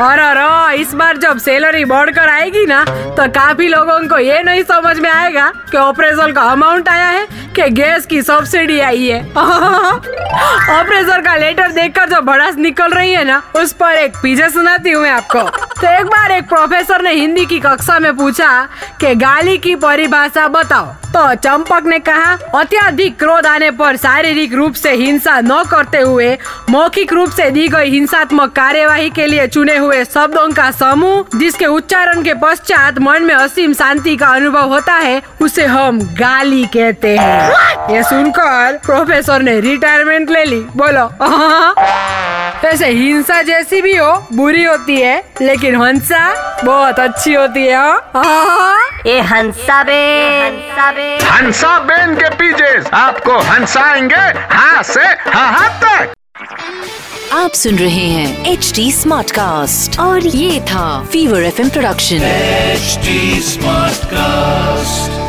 और और और, इस बार जब सैलरी बढ़कर आएगी ना तो काफ़ी लोगों को ये नहीं समझ में आएगा कि ऑपरेशन का अमाउंट आया है कि गैस की सब्सिडी आई है। ऑपरेशन का लेटर देखकर जो भड़ास निकल रही है ना उस पर एक पीजे सुनाती हूँ मैं आपको। तो एक बार एक प्रोफेसर ने हिंदी की कक्षा में पूछा कि गाली की परिभाषा बताओ। तो चंपक ने कहा अत्याधिक क्रोध आने पर शारीरिक रूप से हिंसा न करते हुए मौखिक रूप से दी गई हिंसात्मक कार्यवाही के लिए चुने हुए शब्दों का समूह जिसके उच्चारण के पश्चात मन में असीम शांति का अनुभव होता है उसे हम गाली कहते हैं। ये सुनकर प्रोफेसर ने रिटायरमेंट ले ली। बोलो वैसे हिंसा जैसी भी हो बुरी होती है लेकिन हंसा बहुत अच्छी होती है हाँ? ये हंसा बे हंसा बे हंसा बेन के पीजे आपको हंसाएँगे हाँ से हाँ तक आप सुन रहे हैं एच डी स्मार्ट कास्ट और ये था fever F production H smart Smartcast.